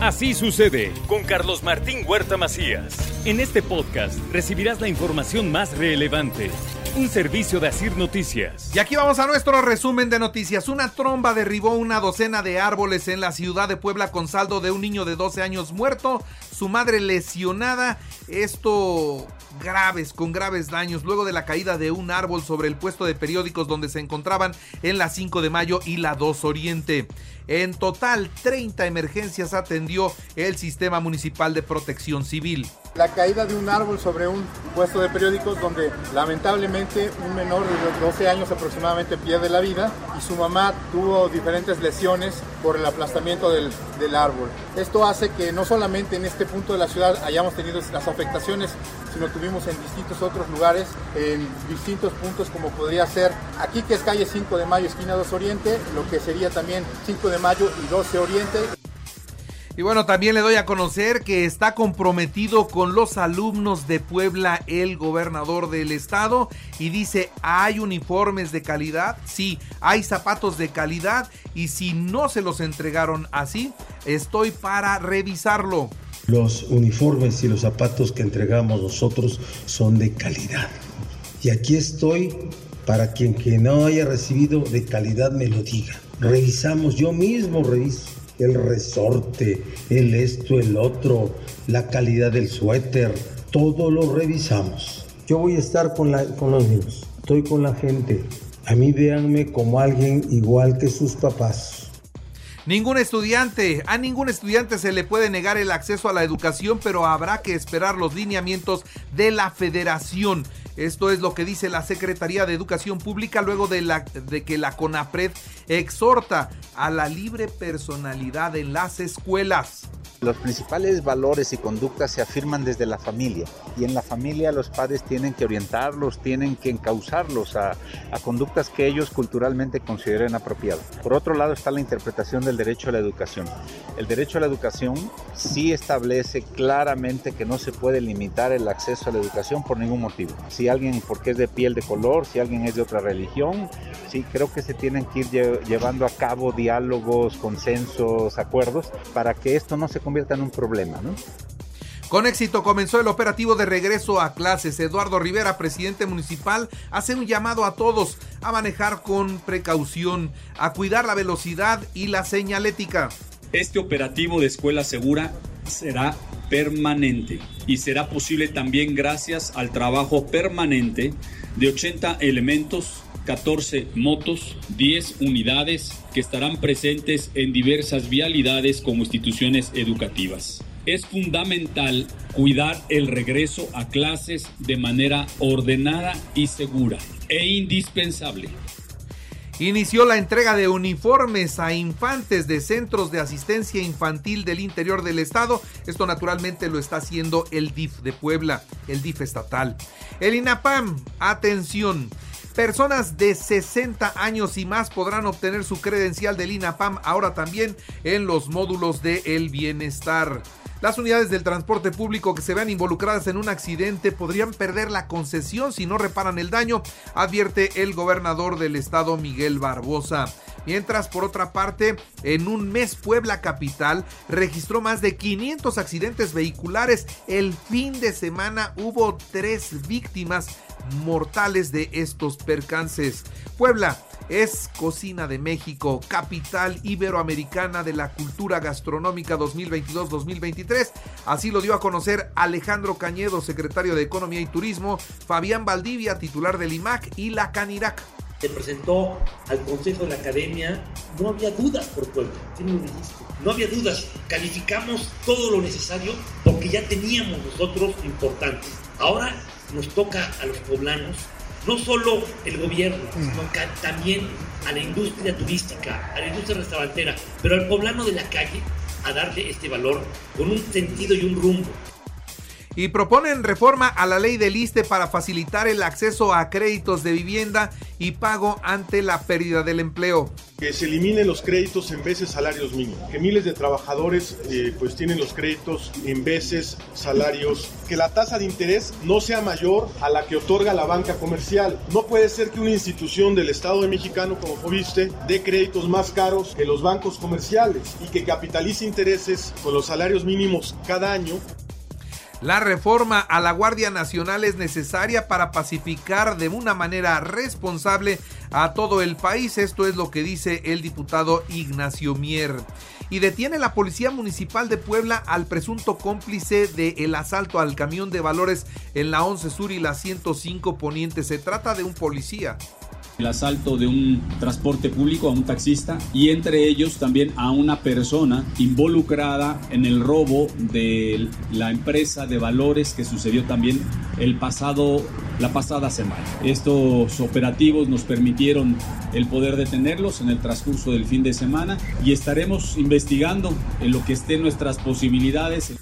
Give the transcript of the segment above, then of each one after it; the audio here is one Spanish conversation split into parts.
Así sucede con Carlos Martín Huerta Macías. En este podcast recibirás la información más relevante. Un servicio de Asir Noticias. Y aquí vamos a nuestro resumen de noticias. Una tromba derribó una docena de árboles en la ciudad de Puebla con saldo de un niño de 12 años muerto, su madre lesionada. Esto graves, con graves daños, luego de la caída de un árbol sobre el puesto de periódicos donde se encontraban en la 5 de mayo y la 2 Oriente. En total, 30 emergencias atendió el Sistema Municipal de Protección Civil. La caída de un árbol sobre un puesto de periódicos donde lamentablemente un menor de 12 años aproximadamente pierde la vida y su mamá tuvo diferentes lesiones por el aplastamiento del, del árbol. Esto hace que no solamente en este punto de la ciudad hayamos tenido las afectaciones, sino tuvimos en distintos otros lugares, en distintos puntos como podría ser aquí que es calle 5 de Mayo, esquina 2 Oriente, lo que sería también 5 de Mayo y 12 Oriente. Y bueno, también le doy a conocer que está comprometido con los alumnos de Puebla el gobernador del estado y dice, ¿hay uniformes de calidad? Sí, hay zapatos de calidad y si no se los entregaron así, estoy para revisarlo. Los uniformes y los zapatos que entregamos nosotros son de calidad. Y aquí estoy para quien que no haya recibido de calidad me lo diga. Revisamos, yo mismo reviso el resorte, el esto, el otro, la calidad del suéter, todo lo revisamos. Yo voy a estar con, la, con los niños, estoy con la gente. A mí véanme como alguien igual que sus papás. Ningún estudiante, a ningún estudiante se le puede negar el acceso a la educación, pero habrá que esperar los lineamientos de la federación. Esto es lo que dice la Secretaría de Educación Pública luego de, que la CONAPRED exhorta a la libre personalidad en las escuelas. Los principales valores y conductas se afirman desde la familia y en la familia los padres tienen que orientarlos, tienen que encauzarlos a, a, conductas que ellos culturalmente consideren apropiadas. Por otro lado está la interpretación del derecho a la educación. El derecho a la educación sí establece claramente que no se puede limitar el acceso a la educación por ningún motivo. Si alguien porque es de piel de color, si alguien es de otra religión, sí creo que se tienen que ir llevando a cabo diálogos, consensos, acuerdos para que esto no se convierta en un problema, ¿no? Con éxito comenzó el operativo de regreso a clases. Eduardo Rivera, presidente municipal, hace un llamado a todos a manejar con precaución, a cuidar la velocidad y la señalética. Este operativo de escuela segura será permanente y será posible también gracias al trabajo permanente de 80 elementos 14 motos, 10 unidades que estarán presentes en diversas vialidades como instituciones educativas. Es fundamental cuidar el regreso a clases de manera ordenada y segura e indispensable. Inició la entrega de uniformes a infantes de centros de asistencia infantil del interior del estado. Esto naturalmente lo está haciendo el DIF de Puebla, el DIF estatal. El INAPAM, atención. Personas de 60 años y más podrán obtener su credencial del INAPAM ahora también en los módulos de El Bienestar. Las unidades del transporte público que se vean involucradas en un accidente podrían perder la concesión si no reparan el daño, advierte el gobernador del estado Miguel Barbosa. Mientras, por otra parte, en un mes Puebla Capital registró más de 500 accidentes vehiculares. El fin de semana hubo tres víctimas mortales de estos percances. Puebla es Cocina de México, capital iberoamericana de la cultura gastronómica 2022-2023. Así lo dio a conocer Alejandro Cañedo, secretario de Economía y Turismo, Fabián Valdivia, titular del IMAC y la Canirac. Se presentó al Consejo de la Academia, no había dudas por Puebla, no había dudas, calificamos todo lo necesario porque ya teníamos nosotros importantes. Ahora nos toca a los poblanos no solo el gobierno, sino también a la industria turística, a la industria restaurantera, pero al poblano de la calle, a darle este valor con un sentido y un rumbo y proponen reforma a la ley del ISTE para facilitar el acceso a créditos de vivienda y pago ante la pérdida del empleo. Que se eliminen los créditos en veces salarios mínimos, que miles de trabajadores eh, pues tienen los créditos en veces salarios, que la tasa de interés no sea mayor a la que otorga la banca comercial. No puede ser que una institución del Estado de Mexicano como Fobiste dé créditos más caros que los bancos comerciales y que capitalice intereses con los salarios mínimos cada año la reforma a la Guardia Nacional es necesaria para pacificar de una manera responsable a todo el país. Esto es lo que dice el diputado Ignacio Mier. Y detiene la Policía Municipal de Puebla al presunto cómplice del asalto al camión de valores en la 11 Sur y la 105 Poniente. Se trata de un policía el asalto de un transporte público a un taxista y entre ellos también a una persona involucrada en el robo de la empresa de valores que sucedió también el pasado la pasada semana. Estos operativos nos permitieron el poder detenerlos en el transcurso del fin de semana y estaremos investigando en lo que esté nuestras posibilidades.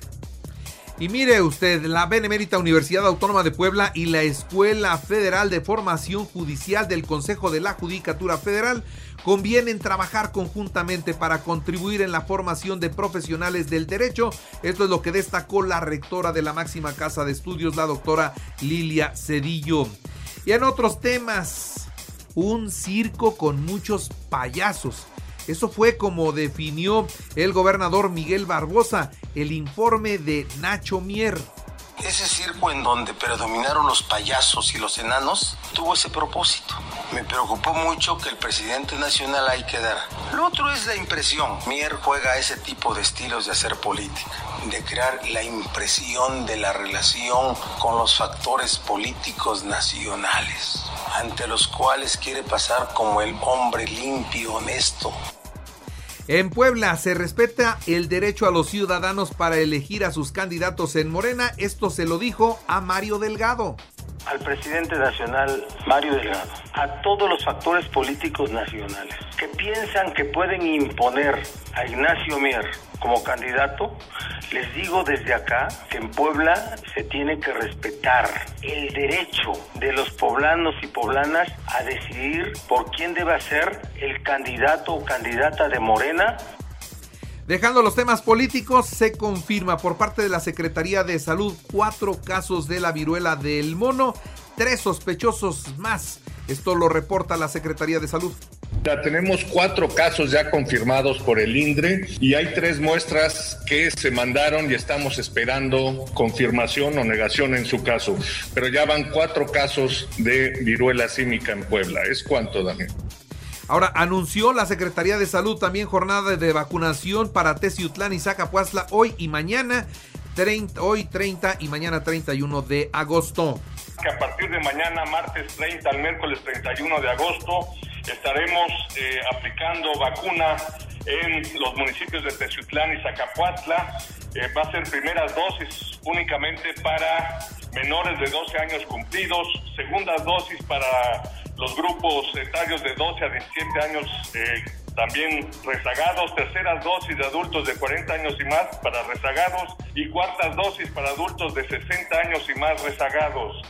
Y mire usted, la Benemérita Universidad Autónoma de Puebla y la Escuela Federal de Formación Judicial del Consejo de la Judicatura Federal convienen trabajar conjuntamente para contribuir en la formación de profesionales del derecho. Esto es lo que destacó la rectora de la máxima casa de estudios, la doctora Lilia Cedillo. Y en otros temas, un circo con muchos payasos. Eso fue como definió el gobernador Miguel Barbosa el informe de Nacho Mier. Ese circo en donde predominaron los payasos y los enanos tuvo ese propósito. Me preocupó mucho que el presidente nacional ahí quedara. Lo otro es la impresión. Mier juega ese tipo de estilos de hacer política, de crear la impresión de la relación con los factores políticos nacionales, ante los cuales quiere pasar como el hombre limpio, honesto, en Puebla se respeta el derecho a los ciudadanos para elegir a sus candidatos en Morena. Esto se lo dijo a Mario Delgado al presidente nacional Mario Delgado, a todos los factores políticos nacionales que piensan que pueden imponer a Ignacio Mier como candidato, les digo desde acá que en Puebla se tiene que respetar el derecho de los poblanos y poblanas a decidir por quién debe ser el candidato o candidata de Morena Dejando los temas políticos, se confirma por parte de la Secretaría de Salud cuatro casos de la viruela del mono, tres sospechosos más. Esto lo reporta la Secretaría de Salud. Ya tenemos cuatro casos ya confirmados por el INDRE y hay tres muestras que se mandaron y estamos esperando confirmación o negación en su caso. Pero ya van cuatro casos de viruela símica en Puebla. ¿Es cuánto, Daniel? Ahora, anunció la Secretaría de Salud también jornada de vacunación para Teciutlán y Zacapuazla hoy y mañana, 30, hoy 30 y mañana 31 de agosto. Que a partir de mañana, martes 30 al miércoles 31 de agosto, estaremos eh, aplicando vacuna en los municipios de Teciutlán y Zacapuazla. Eh, va a ser primeras dosis únicamente para menores de 12 años cumplidos, segundas dosis para los grupos etarios de 12 a 17 años eh, también rezagados, terceras dosis de adultos de 40 años y más para rezagados y cuartas dosis para adultos de 60 años y más rezagados.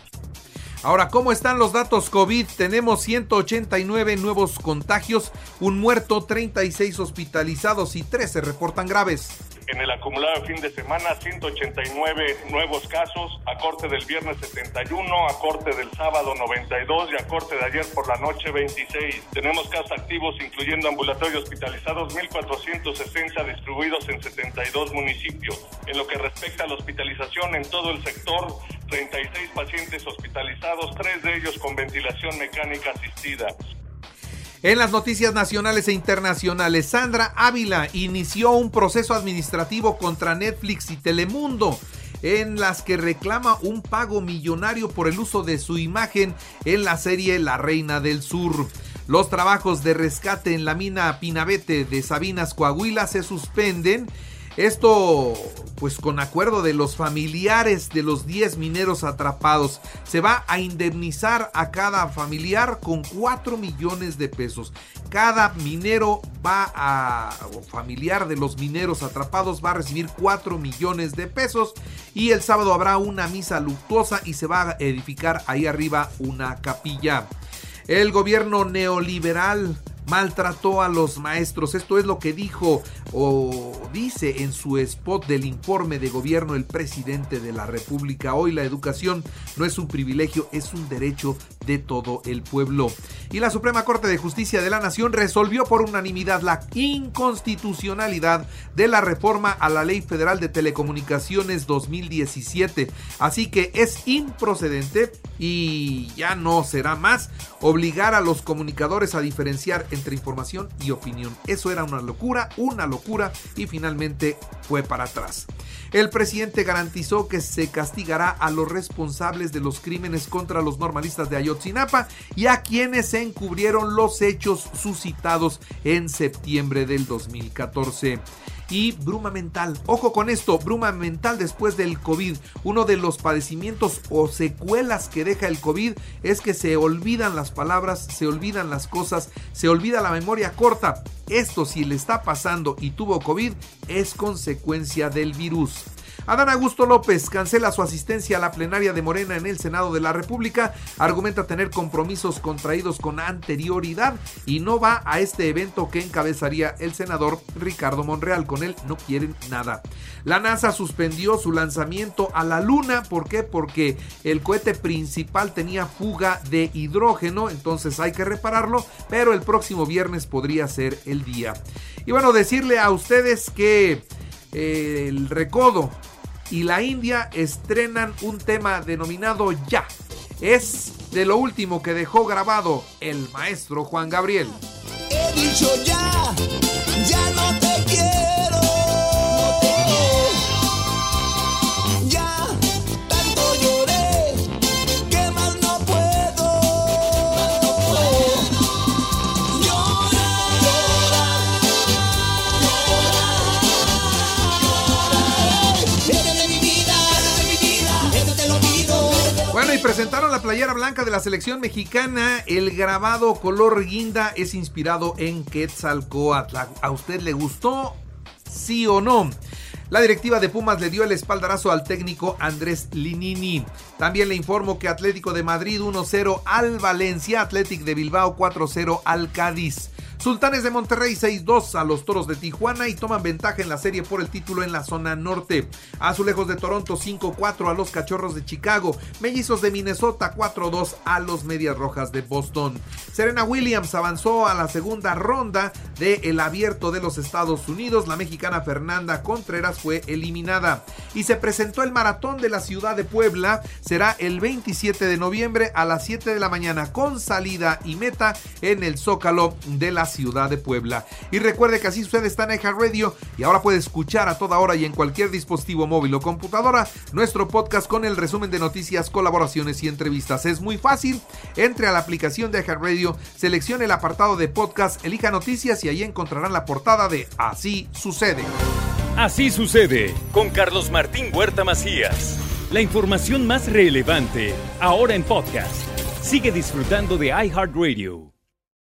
Ahora, ¿cómo están los datos COVID? Tenemos 189 nuevos contagios, un muerto, 36 hospitalizados y 13 reportan graves. En el acumulado fin de semana, 189 nuevos casos, a corte del viernes 71, a corte del sábado 92 y a corte de ayer por la noche 26. Tenemos casos activos, incluyendo ambulatorios hospitalizados, 1.460 distribuidos en 72 municipios. En lo que respecta a la hospitalización en todo el sector, 36 pacientes hospitalizados, tres de ellos con ventilación mecánica asistida. En las noticias nacionales e internacionales, Sandra Ávila inició un proceso administrativo contra Netflix y Telemundo en las que reclama un pago millonario por el uso de su imagen en la serie La Reina del Sur. Los trabajos de rescate en la mina Pinabete de Sabinas, Coahuila se suspenden Esto pues con acuerdo de los familiares de los 10 mineros atrapados. Se va a indemnizar a cada familiar con 4 millones de pesos. Cada minero va a, o familiar de los mineros atrapados va a recibir 4 millones de pesos y el sábado habrá una misa luctuosa y se va a edificar ahí arriba una capilla. El gobierno neoliberal maltrató a los maestros. Esto es lo que dijo o dice en su spot del informe de gobierno el presidente de la República. Hoy la educación no es un privilegio, es un derecho de todo el pueblo. Y la Suprema Corte de Justicia de la Nación resolvió por unanimidad la inconstitucionalidad de la reforma a la Ley Federal de Telecomunicaciones 2017. Así que es improcedente y ya no será más obligar a los comunicadores a diferenciar entre información y opinión. Eso era una locura, una locura y finalmente fue para atrás. El presidente garantizó que se castigará a los responsables de los crímenes contra los normalistas de Ayotzinapa y a quienes encubrieron los hechos suscitados en septiembre del 2014 y bruma mental. Ojo con esto, bruma mental después del COVID. Uno de los padecimientos o secuelas que deja el COVID es que se olvidan las palabras, se olvidan las cosas, se olvida la memoria corta. Esto si le está pasando y tuvo COVID es consecuencia del virus. Adán Augusto López cancela su asistencia a la plenaria de Morena en el Senado de la República, argumenta tener compromisos contraídos con anterioridad y no va a este evento que encabezaría el senador Ricardo Monreal. Con él no quieren nada. La NASA suspendió su lanzamiento a la Luna. ¿Por qué? Porque el cohete principal tenía fuga de hidrógeno, entonces hay que repararlo, pero el próximo viernes podría ser el día. Y bueno, decirle a ustedes que eh, el recodo y la India estrenan un tema denominado Ya. Es de lo último que dejó grabado el maestro Juan Gabriel. He dicho ya, de la selección mexicana. El grabado color guinda es inspirado en Quetzalcoatl. ¿A usted le gustó? ¿Sí o no? La directiva de Pumas le dio el espaldarazo al técnico Andrés Linini. También le informo que Atlético de Madrid 1-0 al Valencia, Atlético de Bilbao 4-0 al Cádiz. Sultanes de Monterrey 6-2 a los Toros de Tijuana y toman ventaja en la serie por el título en la zona norte. Azulejos de Toronto 5-4 a los Cachorros de Chicago. Mellizos de Minnesota 4-2 a los Medias Rojas de Boston. Serena Williams avanzó a la segunda ronda del el Abierto de los Estados Unidos. La mexicana Fernanda Contreras fue eliminada. Y se presentó el Maratón de la Ciudad de Puebla. Será el 27 de noviembre a las 7 de la mañana con salida y meta en el Zócalo de la ciudad de Puebla. Y recuerde que así sucede está en Radio y ahora puede escuchar a toda hora y en cualquier dispositivo móvil o computadora nuestro podcast con el resumen de noticias, colaboraciones y entrevistas. Es muy fácil, entre a la aplicación de Radio, seleccione el apartado de podcast, elija noticias y ahí encontrarán la portada de Así sucede. Así sucede con Carlos Martín Huerta Macías. La información más relevante ahora en podcast. Sigue disfrutando de iHeartRadio.